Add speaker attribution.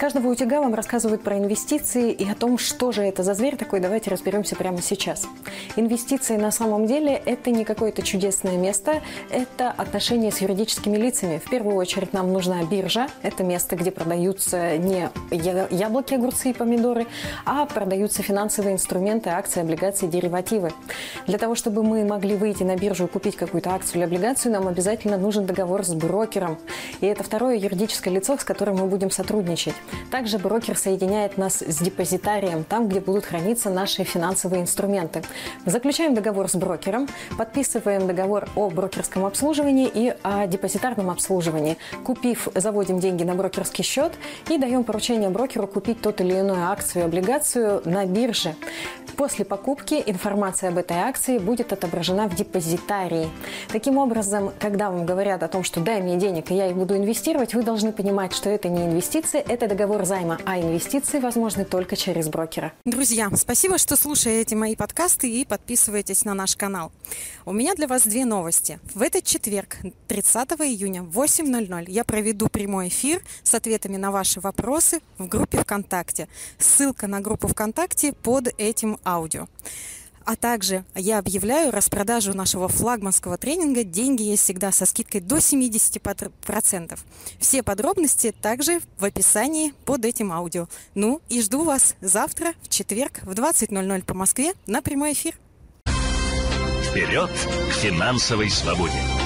Speaker 1: Каждого утюга вам рассказывают про инвестиции и о том, что же это за зверь такой, давайте разберемся прямо сейчас. Инвестиции на самом деле – это не какое-то чудесное место, это отношения с юридическими лицами. В первую очередь нам нужна биржа, это место, где продаются не яблоки, огурцы и помидоры, а продаются финансовые инструменты, акции, облигации, деривативы. Для того, чтобы мы могли выйти на биржу и купить какую-то акцию или облигацию, нам обязательно нужен договор с брокером. И это второе юридическое лицо, с которым мы будем сотрудничать. Также брокер соединяет нас с депозитарием, там, где будут храниться наши финансовые инструменты. Заключаем договор с брокером, подписываем договор о брокерском обслуживании и о депозитарном обслуживании. Купив, заводим деньги на брокерский счет и даем поручение брокеру купить тот или иную акцию, облигацию на бирже. После покупки информация об этой акции будет отображена в депозитарии. Таким образом, когда вам говорят о том, что дай мне денег, и я их буду инвестировать, вы должны понимать, что это не инвестиции, это договор займа, а инвестиции возможны только через брокера.
Speaker 2: Друзья, спасибо, что слушаете мои подкасты и подписываетесь на наш канал. У меня для вас две новости. В этот четверг, 30 июня в 8.00 я проведу прямой эфир с ответами на ваши вопросы в группе ВКонтакте. Ссылка на группу ВКонтакте под этим аудио. А также я объявляю распродажу нашего флагманского тренинга «Деньги есть всегда» со скидкой до 70%. Все подробности также в описании под этим аудио. Ну и жду вас завтра в четверг в 20.00 по Москве на прямой эфир.
Speaker 3: Вперед к финансовой свободе!